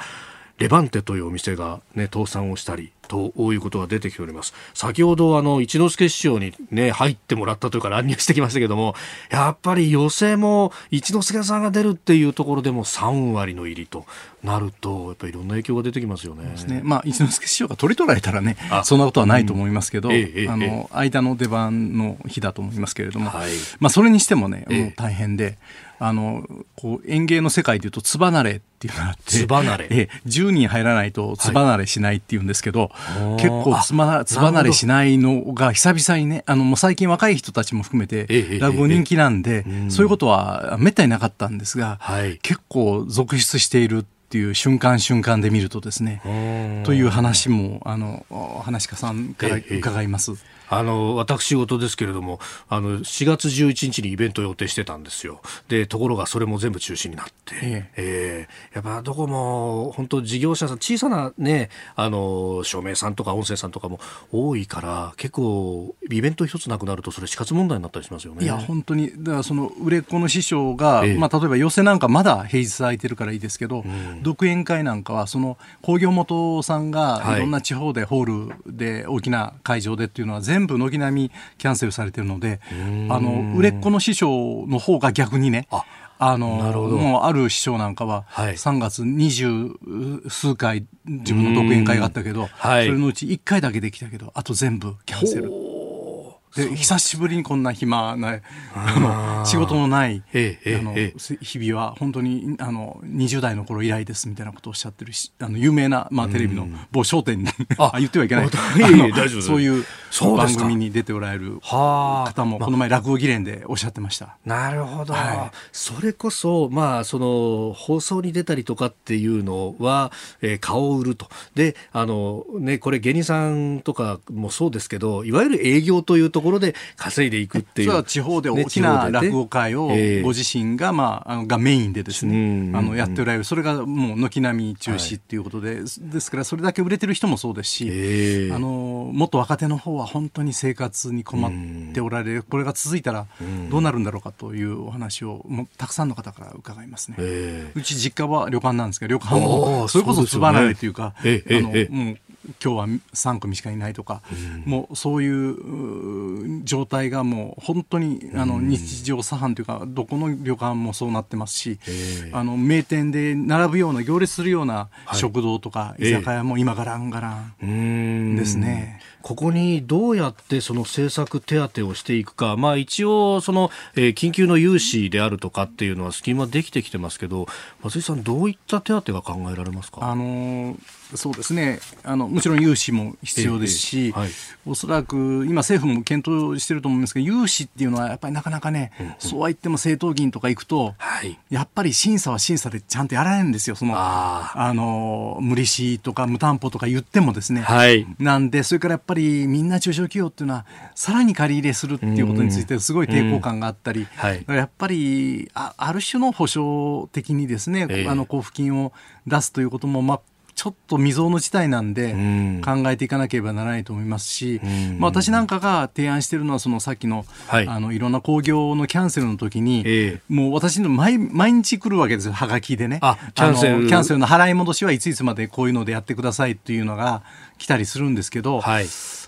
レバンテというお店が、ね、倒産をしたりということが出てきております。先ほどあの一之輔師匠にね入ってもらったというか乱入してきましたけども、やっぱり寄席も一之輔さんが出るっていうところでも3割の入りとなるとやっぱりいろんな影響が出てきますよね。
ねまあ一之輔師匠が取り取られたらねそんなことはないと思いますけど、うんええ、あの間の出番の日だと思いますけれども、はい、まあそれにしてもねもう大変で。あのこう園芸の世界でいうとつばなれっていうのがあってつばなれ。え10人入らないとつばなれしないっていうんですけど、結構つまつばなれしないのが久々にねあのもう最近若い人たちも含めて落語人気なんで、そういうことはめったになかったんですが、はい、結構続出しているっていう瞬間瞬間で見るとですねという話もあの話家さんから伺います。
あの私事ですけれどもあの4月11日にイベントを予定してたんですよ。でところがそれも全部中止になって、ええ。えー、やっぱどこも本当事業者さん小さなねあの照明さんとか音声さんとかも多いから結構イベント一つなくなるとそれ死活問題になったりしますよね。
いや本当に。だからその売れっ子の師匠が、ええ、まあ、例えば寄席なんかまだ平日空いてるからいいですけど、うん、独演会なんかはその工業元さんがい。ろんな地方でホールで大きな会場でっていうのは全部軒並みキャンセルされてるのであの売れっ子の師匠の方が逆にねあのもうある師匠なんかは3月二十数回自分の独演会があったけど、それのうち1回だけできたけどあと全部キャンセル。で久しぶりにこんな暇なあの仕事のない、ええ、あの日々は本当にあの20代の頃以来ですみたいなことをおっしゃってるしあの有名な、まあ、テレビの某商店にあ 言ってはいけない。そういう番組に出ておられる方もこの前落語議連でおっしゃってました。
なるほど、はい、それこそ、まあ、その放送に出たりとかっていうのは、えー、顔を売ると。であの、ね、これ芸人さんとかもそうですけどいわゆる営業というところで稼いでいくっていう。
地方で大きな落語会をご自身が、まあ、あのがメインでですね、あのやっておられる。それがもう軒並み中止っていうことで、はい、ですからそれだけ売れてる人もそうですし、あのもっと若手の方は本当に生活に困っておられる、これが続いたらどうなるんだろうかというお話をもうたくさんの方から伺いますね。うち実家は旅館なんですけど旅館もそれこそつばらないというか、あのもう今日は3組しかいないとか、うん、もうそういう状態がもう本当にあの日常茶飯というかどこの旅館もそうなってますし、あの名店で並ぶような行列するような食堂とか居酒屋も今がらんがらん。ですね。
ここにどうやってその政策手当をしていくか、まあ、一応その、えー、緊急の融資であるとかっていうのはスキームはできてきてますけど松井さんどういった手当が考えられますか？
あのーそうですね。あのもちろん融資も必要ですし、ええはい、おそらく今、政府も検討していると思いますけど、融資っていうのはやっぱりなかなかね、うんうん、そうは言っても政党議員とか行くと、はい、やっぱり審査は審査でちゃんとやられるんですよ、そのあの無利子とか無担保とか言ってもですね、はい、なんで、それからやっぱりみんな中小企業っていうのは、さらに借り入れするっていうことについて、すごい抵抗感があったり、はい、やっぱりあある種の保証的にですね、えあの交付金を出すということも、まあちょっと未曾有の事態なんで、考えていかなければならないと思いますし、まあ、私なんかが提案しているのは、そのさっきの、はい、あのいろんな興行のキャンセルの時に、えー、もう私の毎毎日来るわけですよ、はがきでね。キャンセル。キャンセルの払い戻しはいついつまでこういうのでやってくださいっていうのが来たりするんですけど、はい、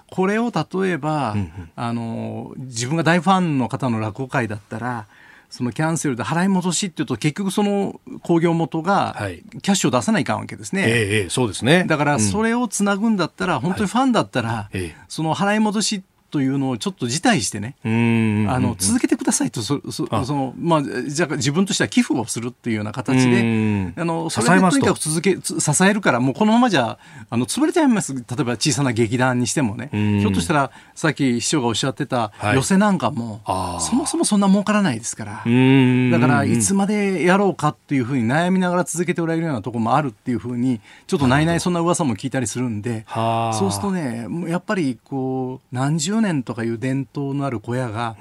これを例えば、うんうん、あの自分が大ファンの方の落語会だったら、そのキャンセルで払い戻しっていうと結局その興行元がキャッシュを出さないかんわけですね。
ええそうですね。
だからそれをつなぐんだったら、本当にファンだったら、その払い戻しというのをちょっと辞退してね、あの続けてくださいとそそその、まあ、じゃあ自分としては寄付をするっていうような形で、あのそれでとにかく続け支えるから、もうこのままじゃあの潰れちゃいます、例えば小さな劇団にしてもね、ひょっとしたらさっき市長がおっしゃってた寄せなんかも、はい、そもそもそんな儲からないですから、だからいつまでやろうかっていうふうに悩みながら続けておられるようなところもあるっていうふうに、ちょっとないないそんな噂も聞いたりするんで、そうするとね、やっぱりこう何十年とかいう伝統のある小屋が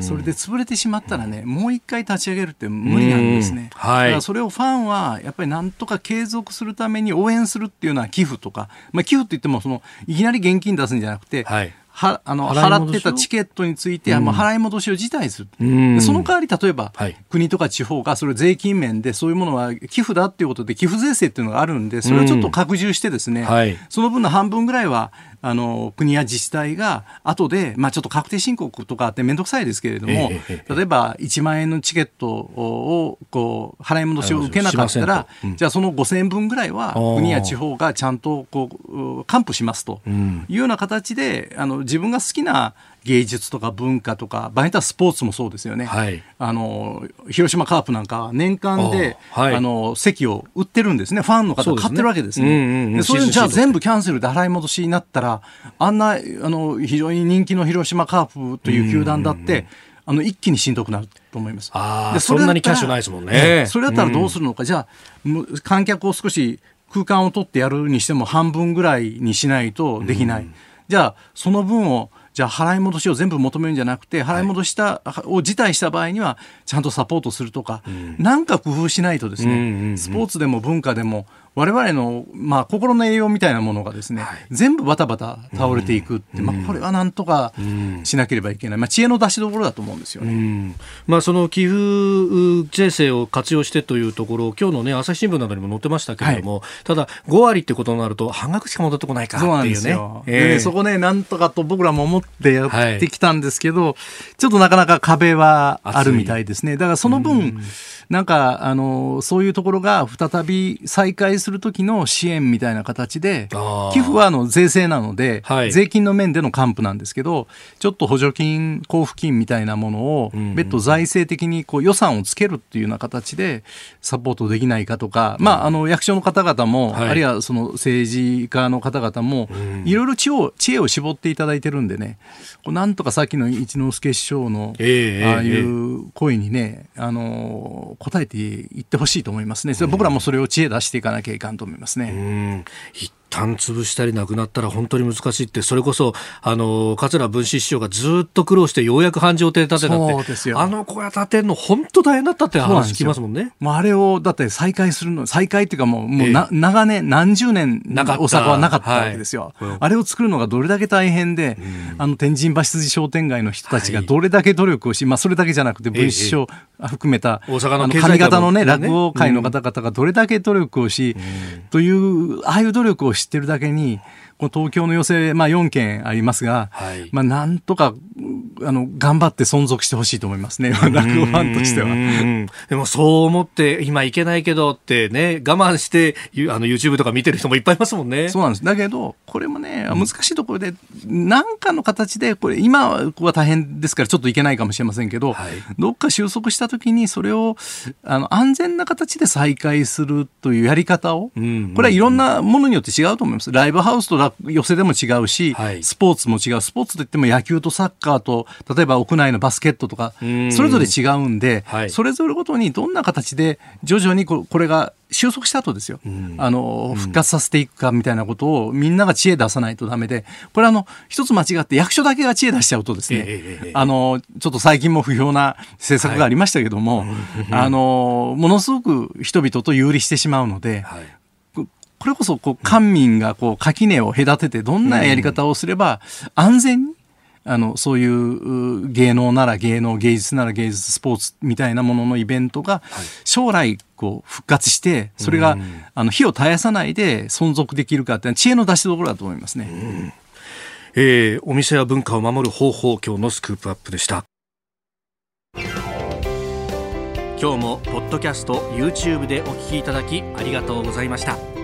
それで潰れてしまったらねもう一回立ち上げるって無理なんですね、はい、だからそれをファンはやっぱりなんとか継続するために応援するっていうのは寄付とか、まあ、寄付って言ってもそのいきなり現金出すんじゃなくて、はい。はあの払ってたチケットについては、まあ、払い戻しを辞退する、う。ん、その代わり例えば、はい、国とか地方がそれ税金面でそういうものは寄付だっていうことで寄付税制っていうのがあるんでそれをちょっと拡充してですね、うんはい、その分の半分ぐらいはあの国や自治体が後で、まあ、ちょっと確定申告とかって面倒くさいですけれども、え例えば1万円のチケットをこう払い戻しを受けなかったら、うん、じゃあその5000円分ぐらいは国や地方がちゃんとこう還付しますと。いうような形であの自分が好きな芸術とか文化とか場合によってはスポーツもそうですよね、はい、あの広島カープなんかは年間であ、はい、あの席を売ってるんですね。ファンの方買ってるわけですね。それじゃあ全部キャンセルで払い戻しになったらあんなあの非常に人気の広島カープという球団だって、あの一気にしんどくなると思います。
でそんなにキャッシュないですもんね。
それだったらどうするのか、じゃあ観客を少し空間を取ってやるにしても半分ぐらいにしないとできない。じゃあその分をじゃあ払い戻しを全部求めるんじゃなくて払い戻したを辞退した場合にはちゃんとサポートするとか、うん、なんか工夫しないとですね、うんうんうん、スポーツでも文化でも我々の、まあ、心の栄養みたいなものがですね、はい、全部バタバタ倒れていくって、うん、まあ、これはなんとかしなければいけない、まあ、知恵の出しどころだと思うんですよね、うん、
まあ、その寄付税制を活用してというところ今日の、ね、朝日新聞などにも載ってましたけれども、はい、ただ5割ってことになると半額しか戻ってこないかっていうね。そ
えー、そこねなんとかと僕らも思ってやってきたんですけど、はい、ちょっとなかなか壁はあるみたいですね。だからその分、なんか、あの、そういうところが再び再開するときの支援みたいな形で、寄付はあの税制なので、はい、税金の面での還付なんですけど、ちょっと補助金、交付金みたいなものを、別途財政的にこう予算をつけるっていうような形でサポートできないかとか、まあ、あの、役所の方々も、はい、あるいはその政治家の方々も、いろいろ知恵を、知恵を絞っていただいてるんでね、なんとかさっきの一之輔師匠の、ああいう声にね、あの、答えていってほしいと思いますね。僕らもそれを知恵出していかなきゃいかんと思いますね。
旦潰したりなくなったら本当に難しいってそれこそあの桂文枝師匠がずっと苦労してようやく繁盛亭建てたってあの小屋建てるの本当大変だったって話聞きますもんね。
もうあれをだって再開するの再開っていうかもうもうな、えー、長年何十年大阪はなかったわけですよ、はい、あれを作るのがどれだけ大変で、うん、あの天神橋筋商店街の人たちがどれだけ努力をし、はい、まあそれだけじゃなくて文枝師匠含めた、えー、大阪の上方のね落語界の方々がどれだけ努力をし、うん、というああいう努力を知ってるだけにこの東京の要請、まあ、4件ありますが、はい、まあ、なんとかあの頑張って存続してほしいと思いますね、落語ファンとしては。
でもそう思って、今いけないけどってね、我慢して、あの YouTube とか見てる人もいっぱいいますもんね。
そうなんです。だけど、これもね、難しいところで、何かの形で、これ、今は大変ですから、ちょっといけないかもしれませんけど、はい、どっか収束したときに、それをあの安全な形で再開するというやり方を、これはいろんなものによって違うと思います。ライブハウスと寄せでも違うし、はい、スポーツも違う。スポーツといっても野球とサッカーと、例えば屋内のバスケットとか、それぞれ違うんで、はい、それぞれごとにどんな形で徐々にこれが収束した後ですよ、うん、あの復活させていくかみたいなことをみんなが知恵出さないとダメで。これあの一つ間違って役所だけが知恵出しちゃうとですね、えー、あのちょっと最近も不評な政策がありましたけども、はい、あのものすごく人々と有利してしまうので、はい、これこそこう官民がこう垣根を隔ててどんなやり方をすれば安全にあのそういう芸能なら芸能芸術なら芸術スポーツみたいなもののイベントが将来こう復活してそれがあの火を絶やさないで存続できるかって知恵の出しどころだと思いますね。うん。
えー、お店や文化を守る方法今日のスクープアップでした。今日もポッドキャスト YouTube でお聞きいただきありがとうございました